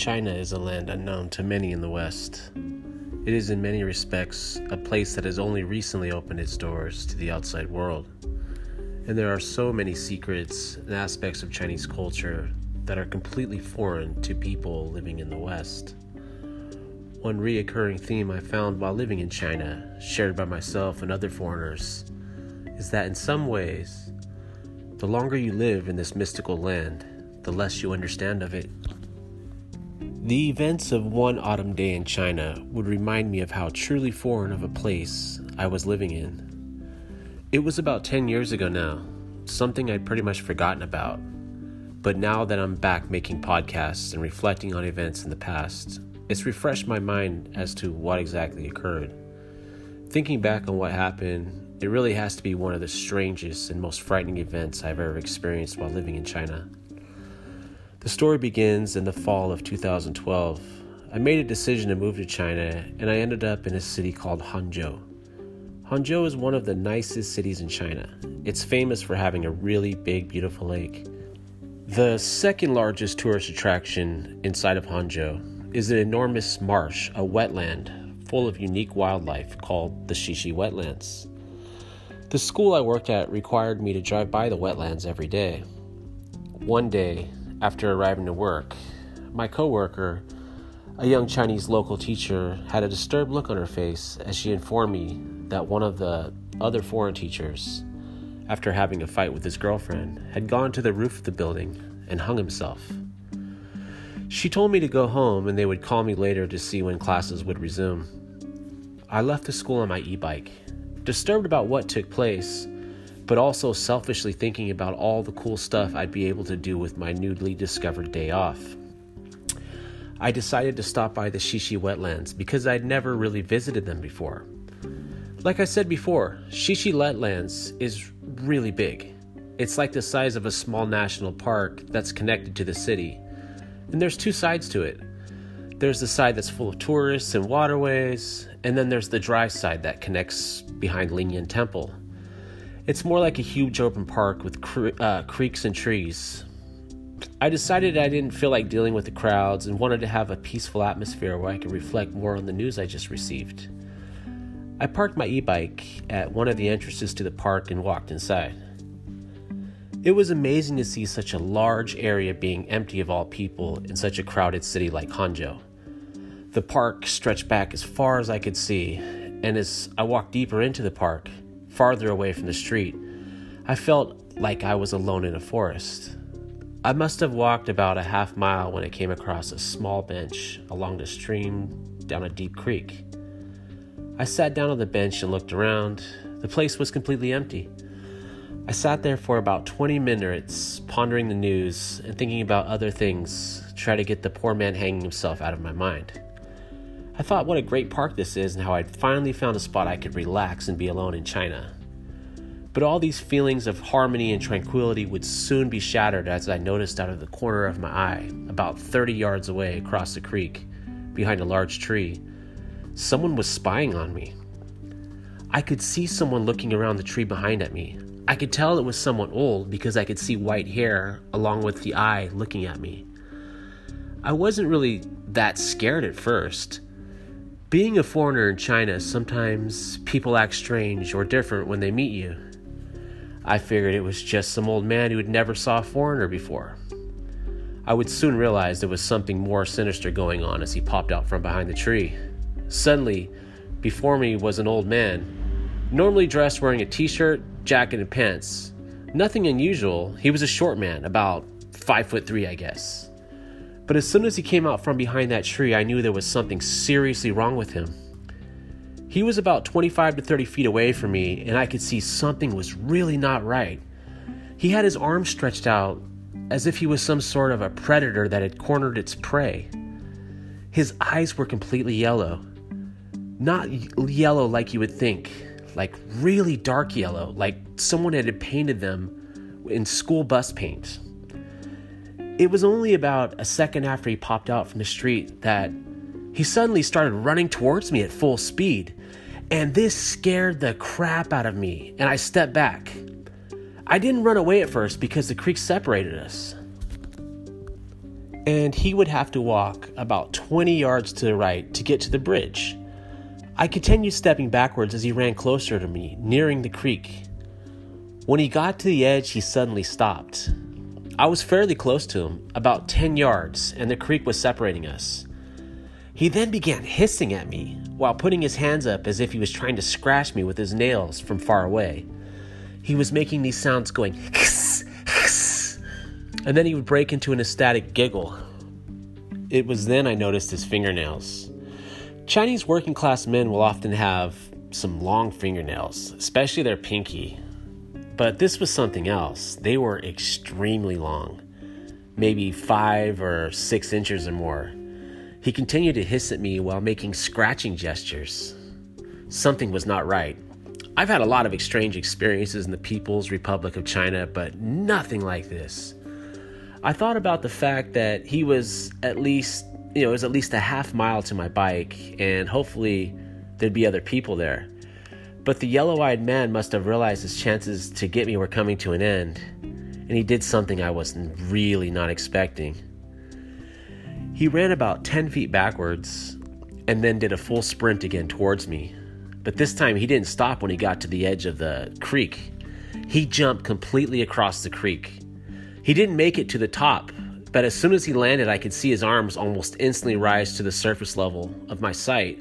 China is a land unknown to many in the West. It is, in many respects, a place that has only recently opened its doors to the outside world. And there are so many secrets and aspects of Chinese culture that are completely foreign to people living in the West. One reoccurring theme I found while living in China, shared by myself and other foreigners, is that in some ways, the longer you live in this mystical land, the less you understand of it. The events of one autumn day in China would remind me of how truly foreign of a place I was living in. It was about 10 years ago now, something I'd pretty much forgotten about. But now that I'm back making podcasts and reflecting on events in the past, it's refreshed my mind as to what exactly occurred. Thinking back on what happened it really has to be one of the strangest and most frightening events I've ever experienced while living in China. The story begins in the fall of 2012. I made a decision to move to China, and I ended up in a city called Hangzhou. Hangzhou is one of the nicest cities in China. It's famous for having a really big, beautiful lake. The second largest tourist attraction inside of Hangzhou is an enormous marsh, a wetland full of unique wildlife called the Xixi Wetlands. The school I worked at required me to drive by the wetlands every day. One day, after arriving to work, my coworker, a young Chinese local teacher, had a disturbed look on her face as she informed me that one of the other foreign teachers, after having a fight with his girlfriend, had gone to the roof of the building and hung himself. She told me to go home and they would call me later to see when classes would resume. I left the school on my e bike disturbed about what took place, but also selfishly thinking about all the cool stuff I'd be able to do with my newly discovered day off. I decided to stop by the Xixi wetlands because I'd never really visited them before. Like I said before, Xixi wetlands is really big. It's like the size of a small national park that's connected to the city. And there's two sides to it. There's the side that's full of tourists and waterways, and then there's the dry side that connects behind Lingyin Temple. It's more like a huge open park with cre- uh, creeks and trees. I decided I didn't feel like dealing with the crowds and wanted to have a peaceful atmosphere where I could reflect more on the news I just received. I parked my e bike at one of the entrances to the park and walked inside. It was amazing to see such a large area being empty of all people in such a crowded city like Hangzhou. The park stretched back as far as I could see, and as I walked deeper into the park, farther away from the street, I felt like I was alone in a forest. I must have walked about a half mile when I came across a small bench along the stream down a deep creek. I sat down on the bench and looked around. The place was completely empty. I sat there for about 20 minutes, pondering the news and thinking about other things, try to get the poor man hanging himself out of my mind. I thought what a great park this is and how I'd finally found a spot I could relax and be alone in China. But all these feelings of harmony and tranquility would soon be shattered as I noticed out of the corner of my eye, about 30 yards away across the creek, behind a large tree, someone was spying on me. I could see someone looking around the tree behind at me. I could tell it was someone old because I could see white hair along with the eye looking at me. I wasn't really that scared at first being a foreigner in China, sometimes people act strange or different when they meet you. I figured it was just some old man who had never saw a foreigner before. I would soon realize there was something more sinister going on as he popped out from behind the tree. Suddenly, before me was an old man, normally dressed wearing a t shirt, jacket, and pants. Nothing unusual. He was a short man, about five foot three, I guess. But as soon as he came out from behind that tree, I knew there was something seriously wrong with him. He was about 25 to 30 feet away from me, and I could see something was really not right. He had his arms stretched out as if he was some sort of a predator that had cornered its prey. His eyes were completely yellow. Not yellow like you would think, like really dark yellow, like someone had painted them in school bus paint. It was only about a second after he popped out from the street that he suddenly started running towards me at full speed. And this scared the crap out of me, and I stepped back. I didn't run away at first because the creek separated us. and he would have to walk about 20 yards to the right to get to the bridge. I continued stepping backwards as he ran closer to me, nearing the creek. When he got to the edge, he suddenly stopped. I was fairly close to him, about 10 yards, and the creek was separating us. He then began hissing at me while putting his hands up as if he was trying to scratch me with his nails from far away. He was making these sounds going hiss, hiss, and then he would break into an ecstatic giggle. It was then I noticed his fingernails. Chinese working class men will often have some long fingernails, especially their pinky. But this was something else. They were extremely long, maybe five or six inches or more. He continued to hiss at me while making scratching gestures. Something was not right. I've had a lot of strange experiences in the People's Republic of China, but nothing like this. I thought about the fact that he was at least, you know, it was at least a half mile to my bike, and hopefully there'd be other people there. But the yellow eyed man must have realized his chances to get me were coming to an end, and he did something I was really not expecting. He ran about 10 feet backwards and then did a full sprint again towards me. But this time he didn't stop when he got to the edge of the creek. He jumped completely across the creek. He didn't make it to the top, but as soon as he landed, I could see his arms almost instantly rise to the surface level of my sight.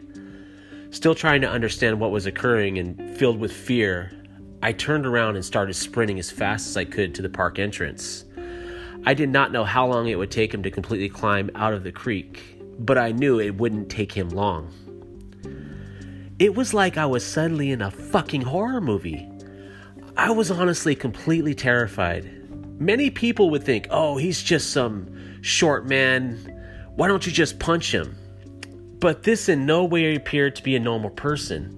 Still trying to understand what was occurring and filled with fear, I turned around and started sprinting as fast as I could to the park entrance. I did not know how long it would take him to completely climb out of the creek, but I knew it wouldn't take him long. It was like I was suddenly in a fucking horror movie. I was honestly completely terrified. Many people would think, oh, he's just some short man. Why don't you just punch him? But this in no way appeared to be a normal person.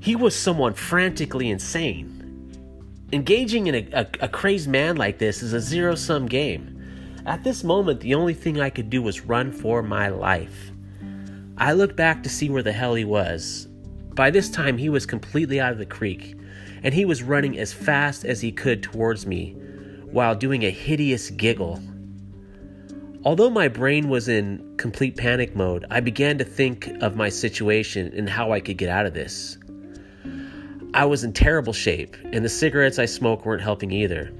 He was someone frantically insane. Engaging in a, a, a crazed man like this is a zero sum game. At this moment, the only thing I could do was run for my life. I looked back to see where the hell he was. By this time, he was completely out of the creek, and he was running as fast as he could towards me while doing a hideous giggle. Although my brain was in complete panic mode, I began to think of my situation and how I could get out of this. I was in terrible shape, and the cigarettes I smoked weren't helping either.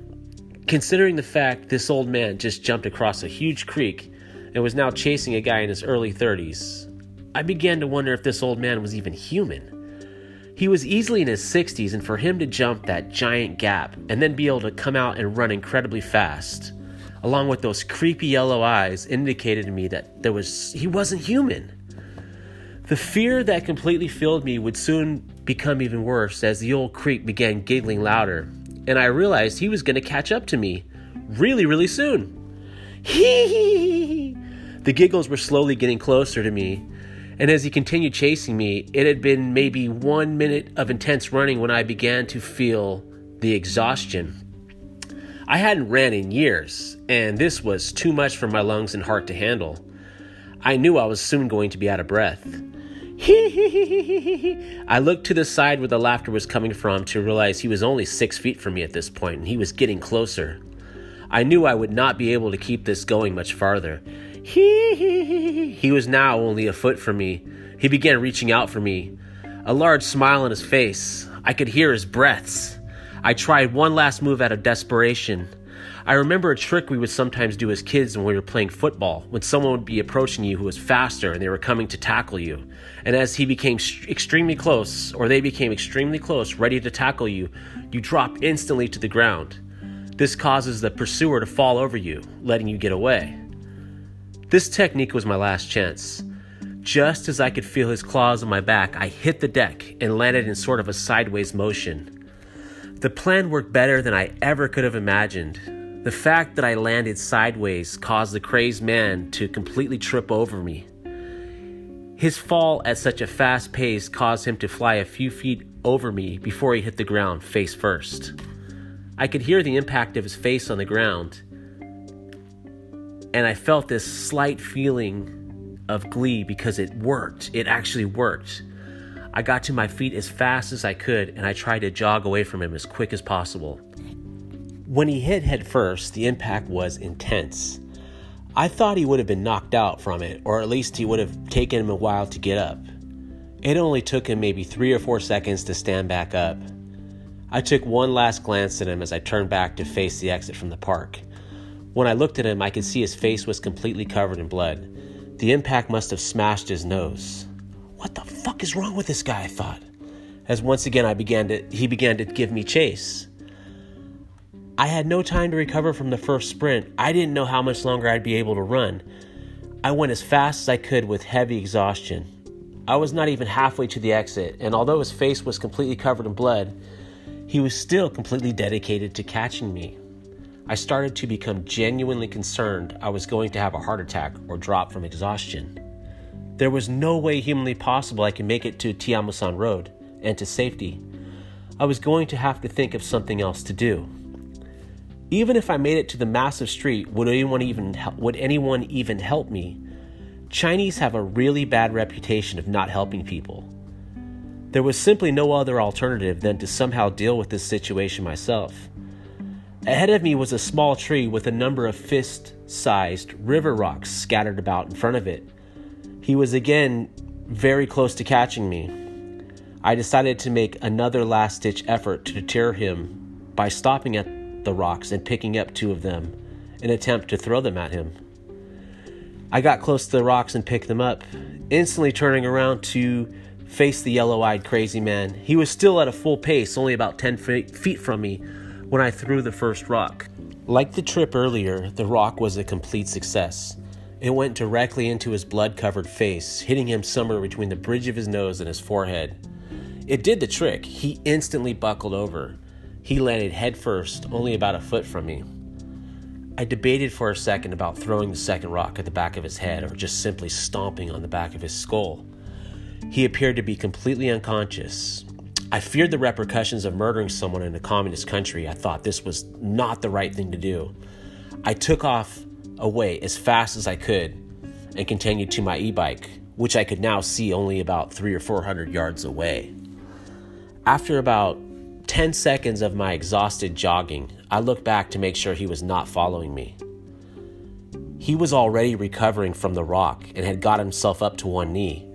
Considering the fact this old man just jumped across a huge creek and was now chasing a guy in his early 30s, I began to wonder if this old man was even human. He was easily in his 60s, and for him to jump that giant gap and then be able to come out and run incredibly fast, along with those creepy yellow eyes, indicated to me that there was he wasn't human. The fear that completely filled me would soon become even worse as the old creep began giggling louder, and I realized he was going to catch up to me really, really soon. The giggles were slowly getting closer to me, and as he continued chasing me, it had been maybe one minute of intense running when I began to feel the exhaustion. I hadn't ran in years, and this was too much for my lungs and heart to handle. I knew I was soon going to be out of breath. I looked to the side where the laughter was coming from to realize he was only six feet from me at this point, and he was getting closer. I knew I would not be able to keep this going much farther. He was now only a foot from me. He began reaching out for me, a large smile on his face. I could hear his breaths. I tried one last move out of desperation. I remember a trick we would sometimes do as kids when we were playing football, when someone would be approaching you who was faster and they were coming to tackle you. And as he became extremely close, or they became extremely close, ready to tackle you, you drop instantly to the ground. This causes the pursuer to fall over you, letting you get away. This technique was my last chance. Just as I could feel his claws on my back, I hit the deck and landed in sort of a sideways motion. The plan worked better than I ever could have imagined. The fact that I landed sideways caused the crazed man to completely trip over me. His fall at such a fast pace caused him to fly a few feet over me before he hit the ground face first. I could hear the impact of his face on the ground, and I felt this slight feeling of glee because it worked. It actually worked. I got to my feet as fast as I could and I tried to jog away from him as quick as possible. When he hit head first, the impact was intense. I thought he would have been knocked out from it, or at least he would have taken him a while to get up. It only took him maybe three or four seconds to stand back up. I took one last glance at him as I turned back to face the exit from the park. When I looked at him, I could see his face was completely covered in blood. The impact must have smashed his nose. What the fuck is wrong with this guy? I thought. As once again I began to he began to give me chase. I had no time to recover from the first sprint. I didn't know how much longer I'd be able to run. I went as fast as I could with heavy exhaustion. I was not even halfway to the exit, and although his face was completely covered in blood, he was still completely dedicated to catching me. I started to become genuinely concerned I was going to have a heart attack or drop from exhaustion. There was no way humanly possible I could make it to Tianmushan Road and to safety. I was going to have to think of something else to do. Even if I made it to the massive street, would anyone even would anyone even help me? Chinese have a really bad reputation of not helping people. There was simply no other alternative than to somehow deal with this situation myself. Ahead of me was a small tree with a number of fist sized river rocks scattered about in front of it. He was again very close to catching me. I decided to make another last ditch effort to deter him by stopping at the rocks and picking up two of them in an attempt to throw them at him. I got close to the rocks and picked them up, instantly turning around to face the yellow eyed crazy man. He was still at a full pace, only about 10 feet from me, when I threw the first rock. Like the trip earlier, the rock was a complete success. It went directly into his blood covered face, hitting him somewhere between the bridge of his nose and his forehead. It did the trick. He instantly buckled over. He landed headfirst, only about a foot from me. I debated for a second about throwing the second rock at the back of his head or just simply stomping on the back of his skull. He appeared to be completely unconscious. I feared the repercussions of murdering someone in a communist country. I thought this was not the right thing to do. I took off away as fast as I could and continued to my e bike, which I could now see only about three or four hundred yards away. After about 10 seconds of my exhausted jogging, I looked back to make sure he was not following me. He was already recovering from the rock and had got himself up to one knee.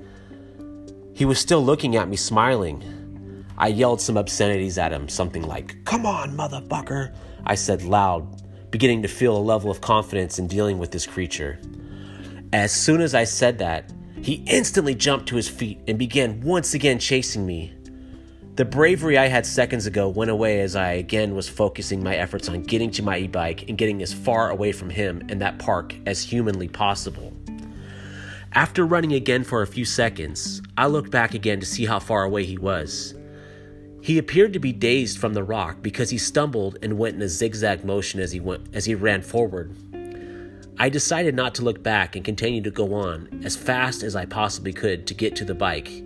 He was still looking at me, smiling. I yelled some obscenities at him, something like, Come on, motherfucker, I said loud, beginning to feel a level of confidence in dealing with this creature. As soon as I said that, he instantly jumped to his feet and began once again chasing me. The bravery I had seconds ago went away as I again was focusing my efforts on getting to my e bike and getting as far away from him and that park as humanly possible. After running again for a few seconds, I looked back again to see how far away he was. He appeared to be dazed from the rock because he stumbled and went in a zigzag motion as he went as he ran forward. I decided not to look back and continued to go on as fast as I possibly could to get to the bike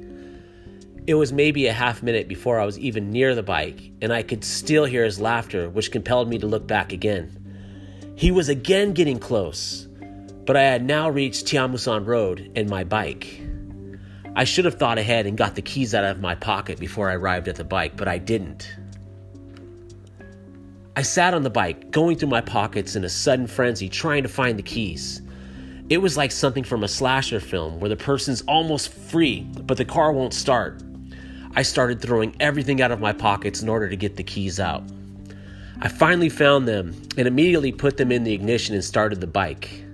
it was maybe a half minute before I was even near the bike, and I could still hear his laughter, which compelled me to look back again. He was again getting close, but I had now reached Tianmushan Road and my bike. I should have thought ahead and got the keys out of my pocket before I arrived at the bike, but I didn't. I sat on the bike, going through my pockets in a sudden frenzy, trying to find the keys. It was like something from a slasher film where the person's almost free, but the car won't start. I started throwing everything out of my pockets in order to get the keys out. I finally found them and immediately put them in the ignition and started the bike.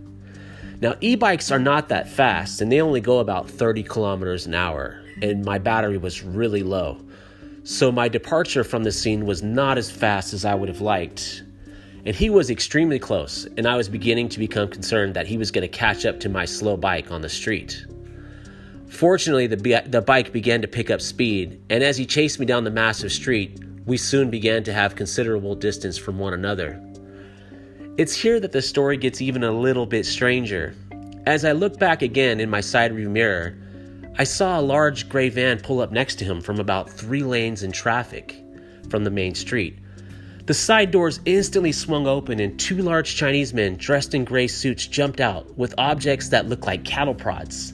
Now, e bikes are not that fast and they only go about 30 kilometers an hour, and my battery was really low. So, my departure from the scene was not as fast as I would have liked. And he was extremely close, and I was beginning to become concerned that he was going to catch up to my slow bike on the street. Fortunately, the, the bike began to pick up speed, and as he chased me down the massive street, we soon began to have considerable distance from one another. It's here that the story gets even a little bit stranger. As I looked back again in my side view mirror, I saw a large gray van pull up next to him from about three lanes in traffic from the main street. The side doors instantly swung open, and two large Chinese men dressed in gray suits jumped out with objects that looked like cattle prods.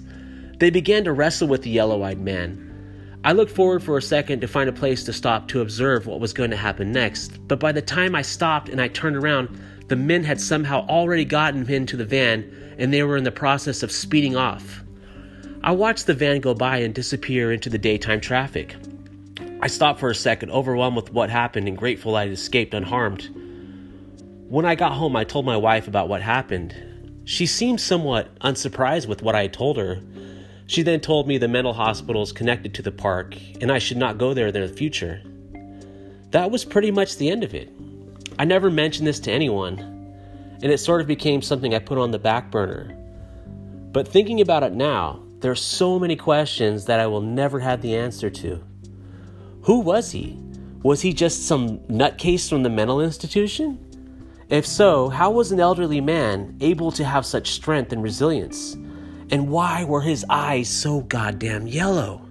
They began to wrestle with the yellow eyed man. I looked forward for a second to find a place to stop to observe what was going to happen next, but by the time I stopped and I turned around, the men had somehow already gotten into the van and they were in the process of speeding off. I watched the van go by and disappear into the daytime traffic. I stopped for a second, overwhelmed with what happened and grateful I had escaped unharmed. When I got home, I told my wife about what happened. She seemed somewhat unsurprised with what I had told her. She then told me the mental hospital is connected to the park and I should not go there in the future. That was pretty much the end of it. I never mentioned this to anyone, and it sort of became something I put on the back burner. But thinking about it now, there are so many questions that I will never have the answer to. Who was he? Was he just some nutcase from the mental institution? If so, how was an elderly man able to have such strength and resilience? And why were his eyes so goddamn yellow?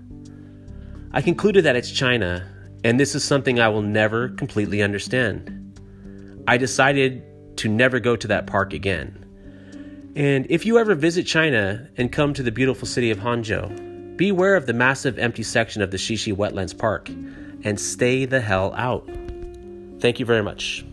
I concluded that it's China, and this is something I will never completely understand. I decided to never go to that park again. And if you ever visit China and come to the beautiful city of Hangzhou, beware of the massive empty section of the Xixi Wetlands Park and stay the hell out. Thank you very much.